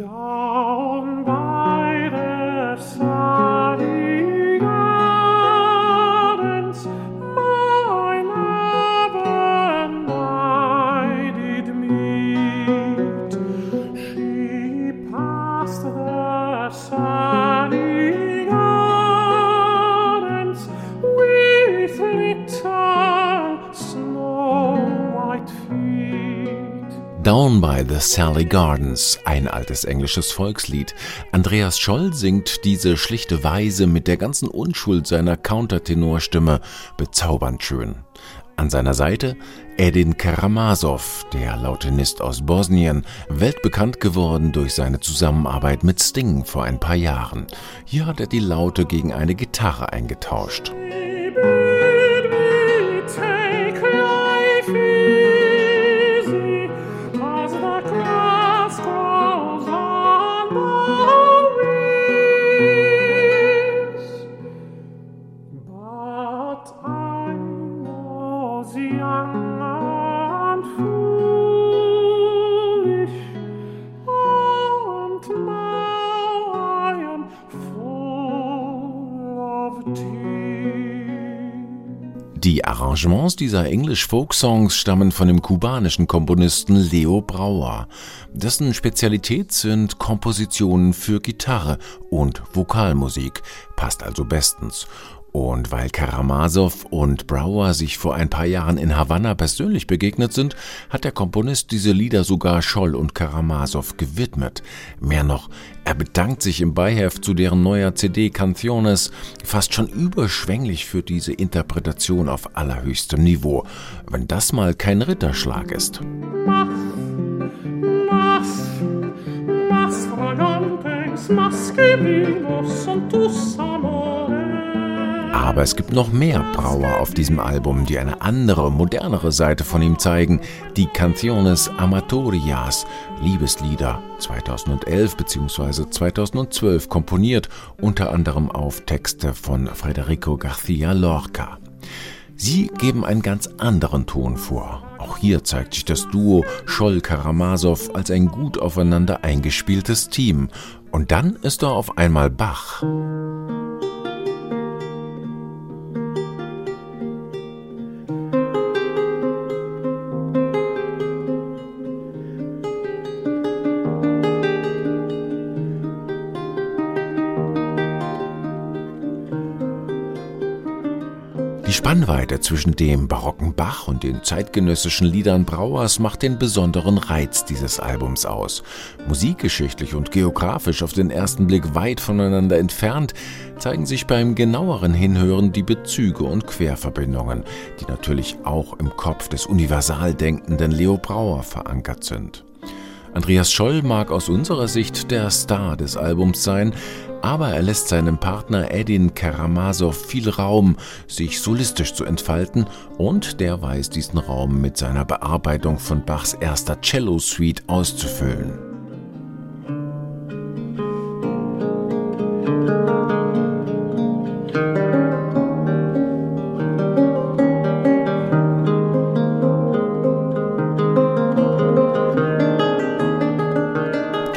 Down by Down by the Sally Gardens, ein altes englisches Volkslied. Andreas Scholl singt diese schlichte Weise mit der ganzen Unschuld seiner Countertenorstimme bezaubernd schön. An seiner Seite Edin Karamazov, der Lautenist aus Bosnien, weltbekannt geworden durch seine Zusammenarbeit mit Sting vor ein paar Jahren. Hier hat er die Laute gegen eine Gitarre eingetauscht. Die Arrangements dieser English-Folk-Songs stammen von dem kubanischen Komponisten Leo Brauer. Dessen Spezialität sind Kompositionen für Gitarre und Vokalmusik, passt also bestens. Und weil Karamazov und Brauer sich vor ein paar Jahren in Havanna persönlich begegnet sind, hat der Komponist diese Lieder sogar Scholl und Karamazov gewidmet. Mehr noch, er bedankt sich im Beiheft zu deren neuer CD Canciones fast schon überschwänglich für diese Interpretation auf allerhöchstem Niveau. Wenn das mal kein Ritterschlag ist. Fragantes, mas que vivos son tus amores. Aber es gibt noch mehr Brauer auf diesem Album, die eine andere, modernere Seite von ihm zeigen. Die Canciones Amatorias, Liebeslieder, 2011 bzw. 2012 komponiert, unter anderem auf Texte von Federico García Lorca. Sie geben einen ganz anderen Ton vor. Auch hier zeigt sich das Duo Scholl-Karamazov als ein gut aufeinander eingespieltes Team. Und dann ist da auf einmal Bach. Die Spannweite zwischen dem barocken Bach und den zeitgenössischen Liedern Brauers macht den besonderen Reiz dieses Albums aus. Musikgeschichtlich und geografisch auf den ersten Blick weit voneinander entfernt, zeigen sich beim genaueren Hinhören die Bezüge und Querverbindungen, die natürlich auch im Kopf des universal denkenden Leo Brauer verankert sind. Andreas Scholl mag aus unserer Sicht der Star des Albums sein, aber er lässt seinem Partner Edin Karamazov viel Raum, sich solistisch zu entfalten und der weiß diesen Raum mit seiner Bearbeitung von Bachs erster Cello-Suite auszufüllen.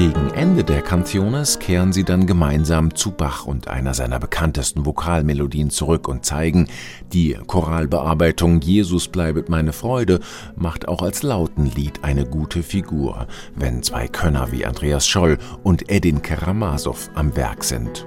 Gegen Ende der Canciones kehren sie dann gemeinsam zu Bach und einer seiner bekanntesten Vokalmelodien zurück und zeigen, die Choralbearbeitung Jesus bleibet meine Freude macht auch als Lautenlied eine gute Figur, wenn zwei Könner wie Andreas Scholl und Edin Karamazov am Werk sind.